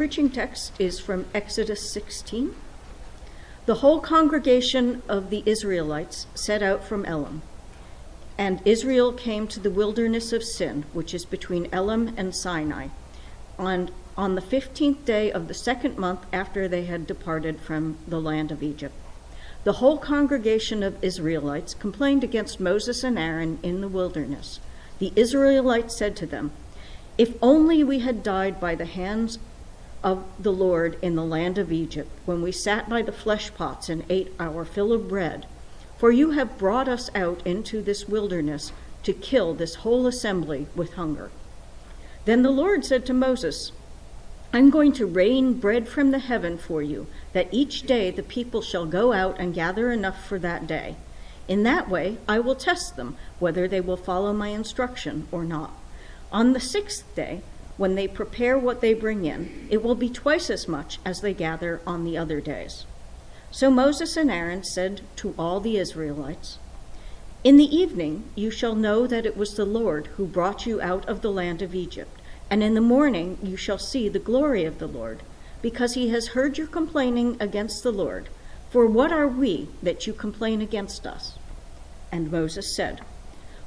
preaching text is from Exodus 16. The whole congregation of the Israelites set out from Elim, and Israel came to the wilderness of Sin, which is between Elim and Sinai, on, on the 15th day of the second month after they had departed from the land of Egypt. The whole congregation of Israelites complained against Moses and Aaron in the wilderness. The Israelites said to them, If only we had died by the hands of the Lord in the land of Egypt, when we sat by the flesh pots and ate our fill of bread. For you have brought us out into this wilderness to kill this whole assembly with hunger. Then the Lord said to Moses, I'm going to rain bread from the heaven for you, that each day the people shall go out and gather enough for that day. In that way I will test them, whether they will follow my instruction or not. On the sixth day, when they prepare what they bring in, it will be twice as much as they gather on the other days. So Moses and Aaron said to all the Israelites, In the evening you shall know that it was the Lord who brought you out of the land of Egypt. And in the morning you shall see the glory of the Lord, because he has heard your complaining against the Lord. For what are we that you complain against us? And Moses said,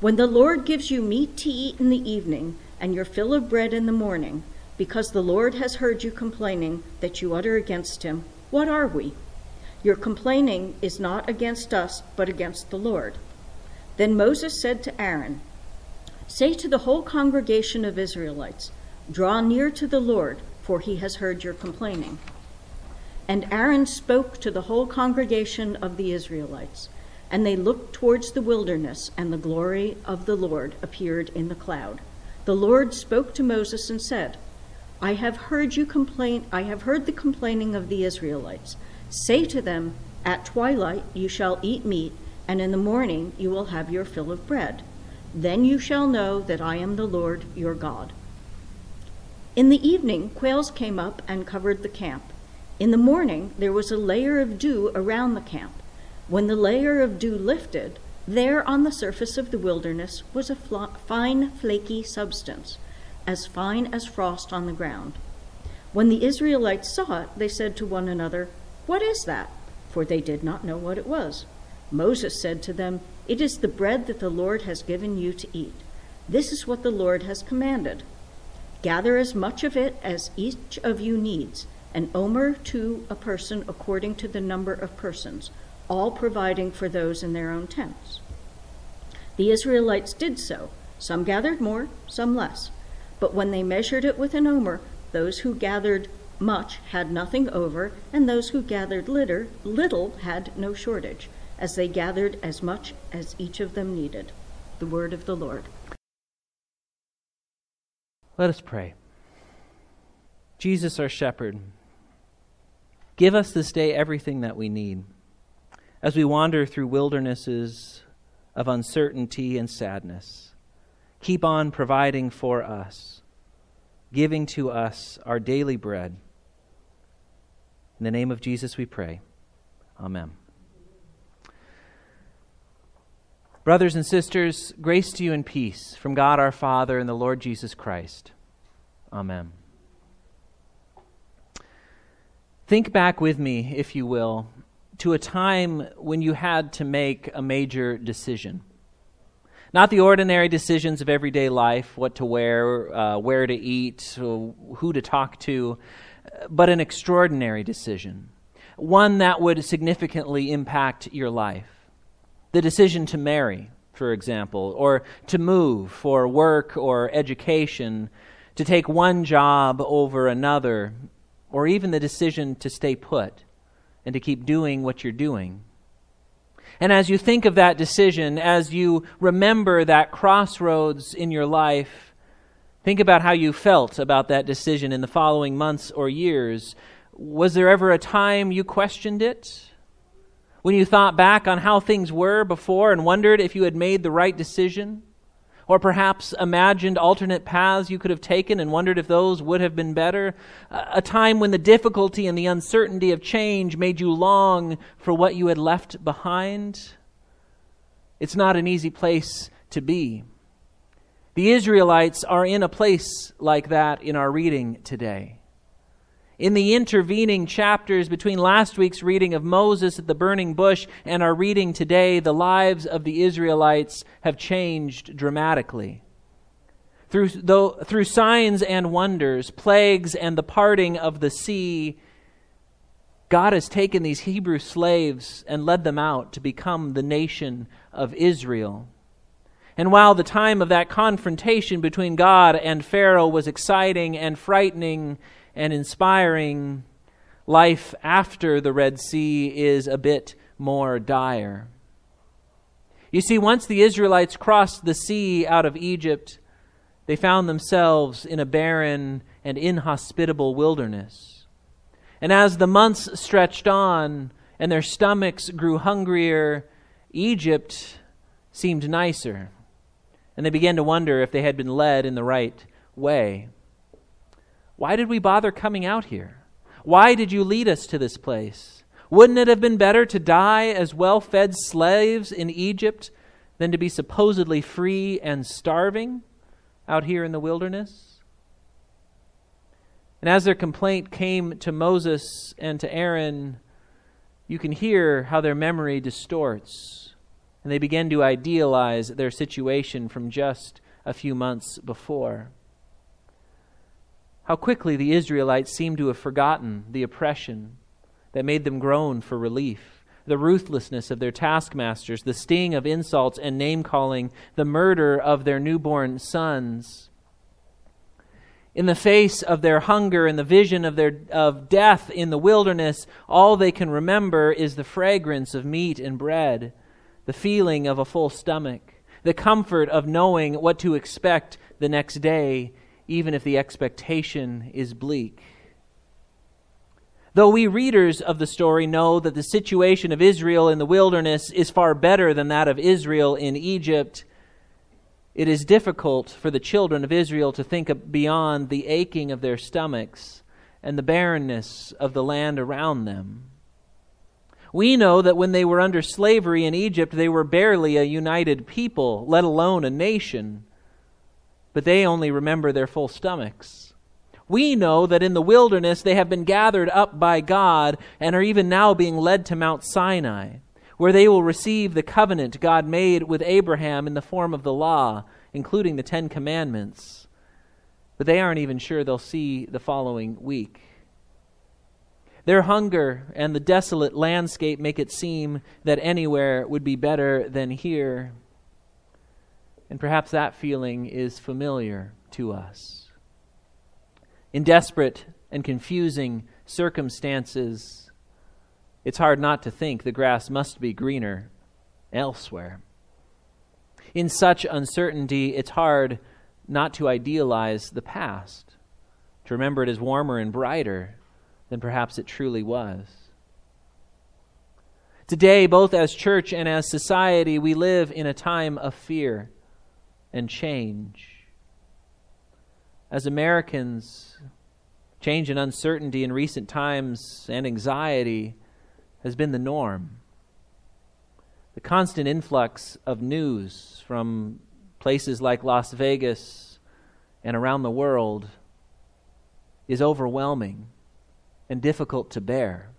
When the Lord gives you meat to eat in the evening, and your fill of bread in the morning, because the Lord has heard you complaining that you utter against him, what are we? Your complaining is not against us, but against the Lord. Then Moses said to Aaron, Say to the whole congregation of Israelites, Draw near to the Lord, for he has heard your complaining. And Aaron spoke to the whole congregation of the Israelites, and they looked towards the wilderness, and the glory of the Lord appeared in the cloud. The Lord spoke to Moses and said, I have heard you complain I have heard the complaining of the Israelites. Say to them, At twilight you shall eat meat, and in the morning you will have your fill of bread. Then you shall know that I am the Lord your God. In the evening, quails came up and covered the camp. In the morning, there was a layer of dew around the camp. When the layer of dew lifted, there on the surface of the wilderness was a fl- fine, flaky substance, as fine as frost on the ground. When the Israelites saw it, they said to one another, What is that? For they did not know what it was. Moses said to them, It is the bread that the Lord has given you to eat. This is what the Lord has commanded. Gather as much of it as each of you needs, an omer to a person according to the number of persons, all providing for those in their own tents. The Israelites did so. Some gathered more, some less. But when they measured it with an omer, those who gathered much had nothing over, and those who gathered little, little had no shortage as they gathered as much as each of them needed. The word of the Lord. Let us pray. Jesus, our shepherd, give us this day everything that we need. As we wander through wildernesses of uncertainty and sadness, keep on providing for us, giving to us our daily bread. In the name of Jesus we pray. Amen. Brothers and sisters, grace to you and peace from God our Father and the Lord Jesus Christ. Amen. Think back with me, if you will, to a time when you had to make a major decision. Not the ordinary decisions of everyday life, what to wear, uh, where to eat, who to talk to, but an extraordinary decision. One that would significantly impact your life the decision to marry, for example, or to move for work or education, to take one job over another, or even the decision to stay put and to keep doing what you're doing. And as you think of that decision, as you remember that crossroads in your life, think about how you felt about that decision in the following months or years. Was there ever a time you questioned it? When you thought back on how things were before and wondered if you had made the right decision? Or perhaps imagined alternate paths you could have taken and wondered if those would have been better? A time when the difficulty and the uncertainty of change made you long for what you had left behind? It's not an easy place to be. The Israelites are in a place like that in our reading today. In the intervening chapters between last week's reading of Moses at the burning bush and our reading today, the lives of the Israelites have changed dramatically. Through, though, through signs and wonders, plagues, and the parting of the sea, God has taken these Hebrew slaves and led them out to become the nation of Israel. And while the time of that confrontation between God and Pharaoh was exciting and frightening and inspiring, life after the Red Sea is a bit more dire. You see, once the Israelites crossed the sea out of Egypt, they found themselves in a barren and inhospitable wilderness. And as the months stretched on and their stomachs grew hungrier, Egypt seemed nicer. And they began to wonder if they had been led in the right way. Why did we bother coming out here? Why did you lead us to this place? Wouldn't it have been better to die as well fed slaves in Egypt than to be supposedly free and starving out here in the wilderness? And as their complaint came to Moses and to Aaron, you can hear how their memory distorts, and they begin to idealize their situation from just a few months before. How quickly the Israelites seem to have forgotten the oppression that made them groan for relief, the ruthlessness of their taskmasters, the sting of insults and name calling, the murder of their newborn sons. In the face of their hunger and the vision of, their, of death in the wilderness, all they can remember is the fragrance of meat and bread, the feeling of a full stomach, the comfort of knowing what to expect the next day even if the expectation is bleak. Though we readers of the story know that the situation of Israel in the wilderness is far better than that of Israel in Egypt, it is difficult for the children of Israel to think beyond the aching of their stomachs and the barrenness of the land around them. We know that when they were under slavery in Egypt, they were barely a united people, let alone a nation but they only remember their full stomachs. We know that in the wilderness they have been gathered up by God and are even now being led to Mount Sinai, where they will receive the covenant God made with Abraham in the form of the law, including the Ten Commandments. But they aren't even sure they'll see the following week. Their hunger and the desolate landscape make it seem that anywhere would be better than here. And perhaps that feeling is familiar to us. In desperate and confusing circumstances, it's hard not to think the grass must be greener elsewhere. In such uncertainty, it's hard not to idealize the past, to remember it as warmer and brighter than perhaps it truly was. Today, both as church and as society, we live in a time of fear and change. As Americans, change and uncertainty in recent times and anxiety has been the norm. The constant influx of news from places like Las Vegas and around the world is overwhelming and difficult to bear.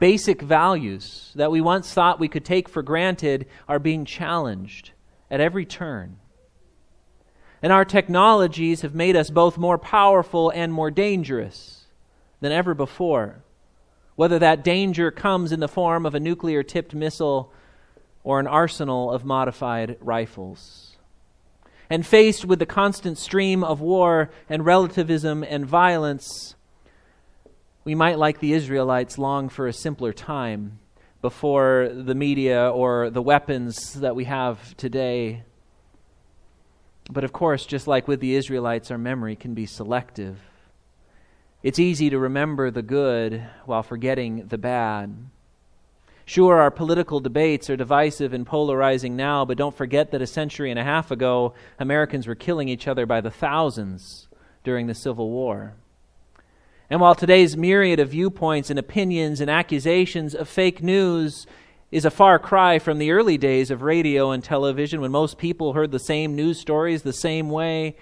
Basic values that we once thought we could take for granted are being challenged at every turn. And our technologies have made us both more powerful and more dangerous than ever before, whether that danger comes in the form of a nuclear tipped missile or an arsenal of modified rifles. And faced with the constant stream of war and relativism and violence, we might, like the Israelites, long for a simpler time before the media or the weapons that we have today. But of course, just like with the Israelites, our memory can be selective. It's easy to remember the good while forgetting the bad. Sure, our political debates are divisive and polarizing now, but don't forget that a century and a half ago, Americans were killing each other by the thousands during the Civil War. And while today's myriad of viewpoints and opinions and accusations of fake news is a far cry from the early days of radio and television when most people heard the same news stories the same way,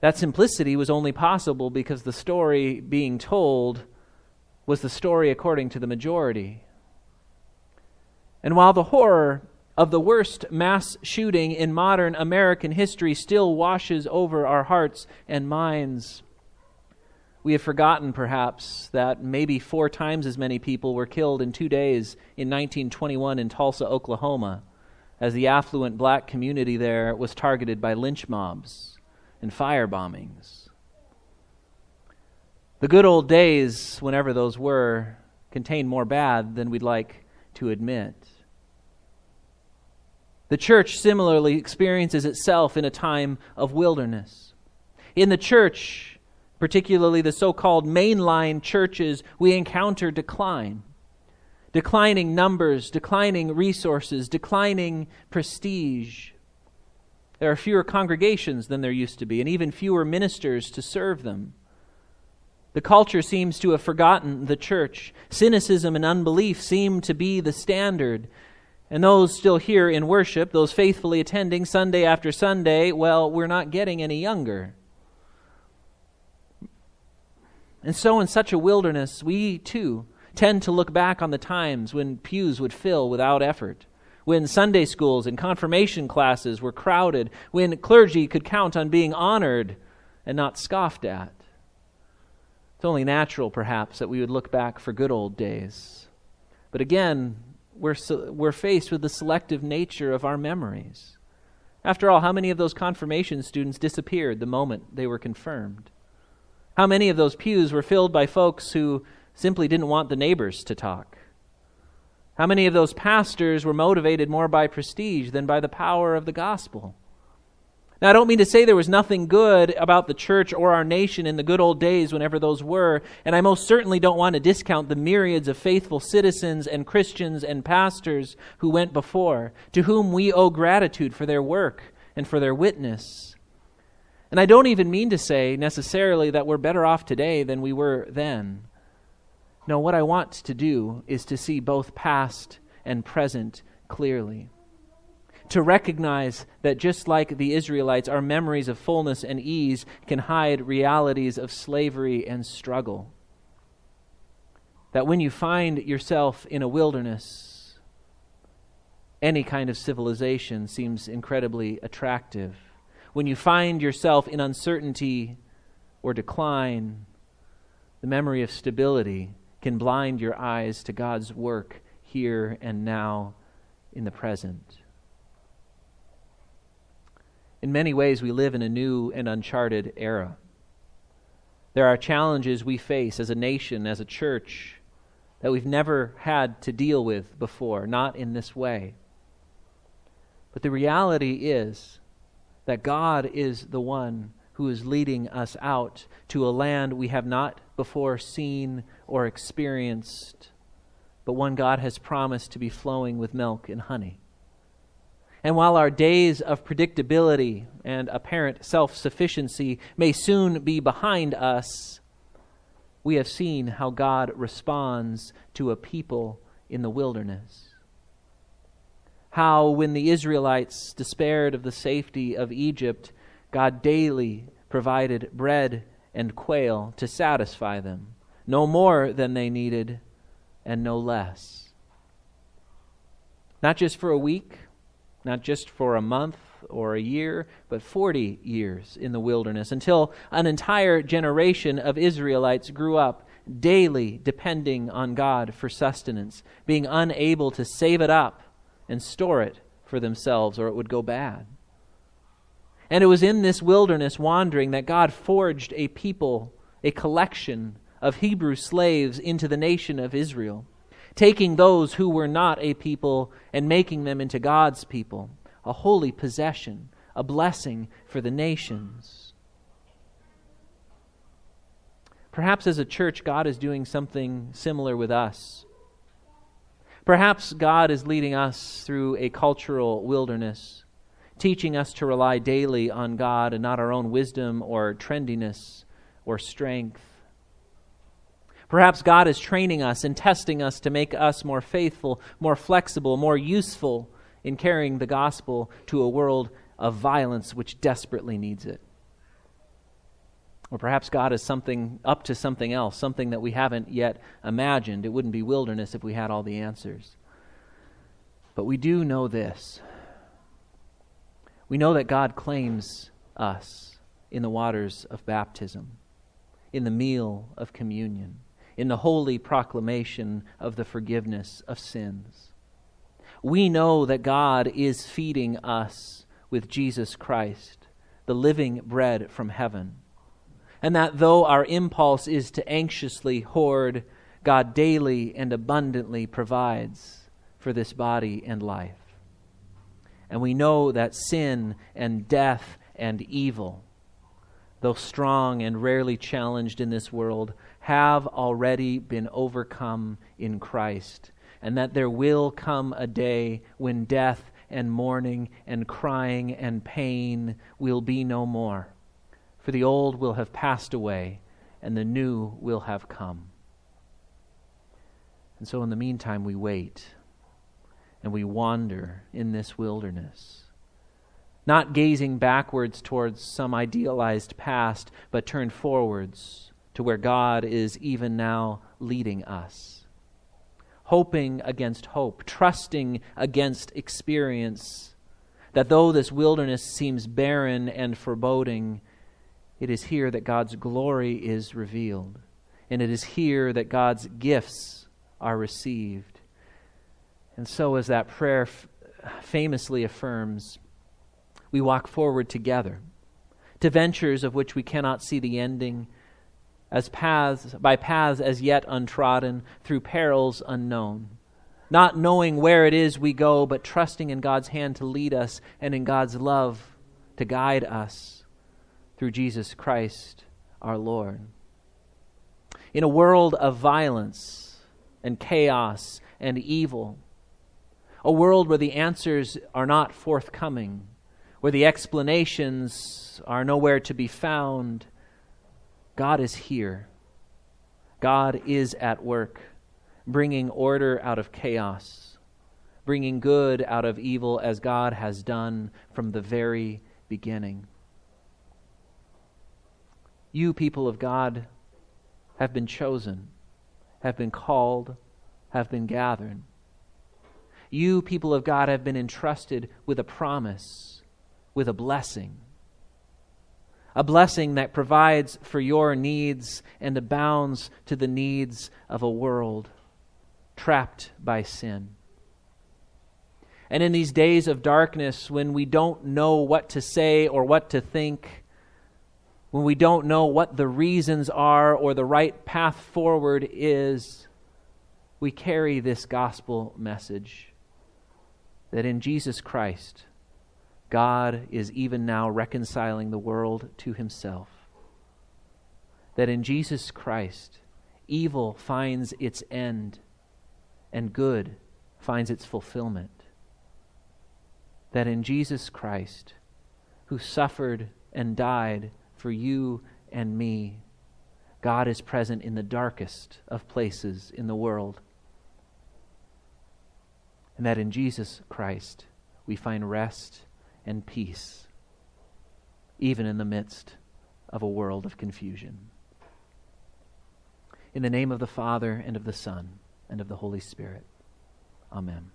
That simplicity was only possible because the story being told was the story according to the majority. And while the horror of the worst mass shooting in modern American history still washes over our hearts and minds, we have forgotten, perhaps, that maybe four times as many people were killed in two days in 1921 in Tulsa, Oklahoma, as the affluent black community there was targeted by lynch mobs and fire bombings. The good old days, whenever those were, contained more bad than we'd like to admit. The church similarly experiences itself in a time of wilderness. In the church, particularly the so called mainline churches, we encounter decline. Declining numbers, declining resources, declining prestige. There are fewer congregations than there used to be, and even fewer ministers to serve them. The culture seems to have forgotten the church. Cynicism and unbelief seem to be the standard. And those still here in worship, those faithfully attending Sunday after Sunday, well, we're not getting any younger. And so, in such a wilderness, we too tend to look back on the times when pews would fill without effort, when Sunday schools and confirmation classes were crowded, when clergy could count on being honored and not scoffed at. It's only natural, perhaps, that we would look back for good old days. But again, we're, we're faced with the selective nature of our memories. After all, how many of those confirmation students disappeared the moment they were confirmed? How many of those pews were filled by folks who simply didn't want the neighbors to talk? How many of those pastors were motivated more by prestige than by the power of the gospel? Now, I don't mean to say there was nothing good about the church or our nation in the good old days, whenever those were, and I most certainly don't want to discount the myriads of faithful citizens and Christians and pastors who went before, to whom we owe gratitude for their work and for their witness. And I don't even mean to say necessarily that we're better off today than we were then. No, what I want to do is to see both past and present clearly to recognize that just like the Israelites, our memories of fullness and ease can hide realities of slavery and struggle. That when you find yourself in a wilderness, any kind of civilization seems incredibly attractive. When you find yourself in uncertainty or decline, the memory of stability can blind your eyes to God's work here and now in the present. In many ways, we live in a new and uncharted era. There are challenges we face as a nation, as a church, that we've never had to deal with before, not in this way. But the reality is that God is the one who is leading us out to a land we have not before seen or experienced, but one God has promised to be flowing with milk and honey. And while our days of predictability and apparent self sufficiency may soon be behind us, we have seen how God responds to a people in the wilderness. How, when the Israelites despaired of the safety of Egypt, God daily provided bread and quail to satisfy them, no more than they needed and no less. Not just for a week not just for a month or a year, but 40 years in the wilderness, until an entire generation of Israelites grew up daily depending on God for sustenance, being unable to save it up and store it for themselves, or it would go bad. And it was in this wilderness wandering that God forged a people, a collection of Hebrew slaves into the nation of Israel taking those who were not a people and making them into God's people, a holy possession, a blessing for the nations. Perhaps as a church, God is doing something similar with us. Perhaps God is leading us through a cultural wilderness, teaching us to rely daily on God and not our own wisdom or trendiness or strength. Perhaps God is training us and testing us to make us more faithful, more flexible, more useful in carrying the gospel to a world of violence which desperately needs it. Or perhaps God is something up to something else, something that we haven't yet imagined. It wouldn't be wilderness if we had all the answers. But we do know this. We know that God claims us in the waters of baptism, in the meal of communion, in the holy proclamation of the forgiveness of sins. We know that God is feeding us with Jesus Christ, the living bread from heaven and that though our impulse is to anxiously hoard, God daily and abundantly provides for this body and life. And we know that sin and death and evil, though strong and rarely challenged in this world, have already been overcome in Christ, and that there will come a day when death and mourning and crying and pain will be no more for the old will have passed away, and the new will have come. And so, in the meantime, we wait and we wander in this wilderness, not gazing backwards towards some idealized past, but turned forwards to where God is even now leading us. Hoping against hope, trusting against experience, that though this wilderness seems barren and foreboding, it is here that God's glory is revealed, and it is here that God's gifts are received. And so, as that prayer f- famously affirms, we walk forward together to ventures of which we cannot see the ending, as paths by paths as yet untrodden, through perils unknown. Not knowing where it is we go, but trusting in God's hand to lead us and in God's love to guide us through Jesus Christ our Lord. In a world of violence and chaos and evil, a world where the answers are not forthcoming, where the explanations are nowhere to be found, God is here. God is at work, bringing order out of chaos, bringing good out of evil as God has done from the very beginning. You, people of God, have been chosen, have been called, have been gathered. You, people of God, have been entrusted with a promise, with a blessing. A blessing that provides for your needs and abounds to the needs of a world trapped by sin. And in these days of darkness, when we don't know what to say or what to think, when we don't know what the reasons are or the right path forward is, we carry this gospel message that in Jesus Christ, God is even now reconciling the world to himself. That in Jesus Christ, evil finds its end and good finds its fulfillment. That in Jesus Christ, who suffered and died for you and me. God is present in the darkest of places in the world. And that in Jesus Christ we find rest and peace, even in the midst of a world of confusion. In the name of the Father, and of the Son, and of the Holy Spirit. Amen.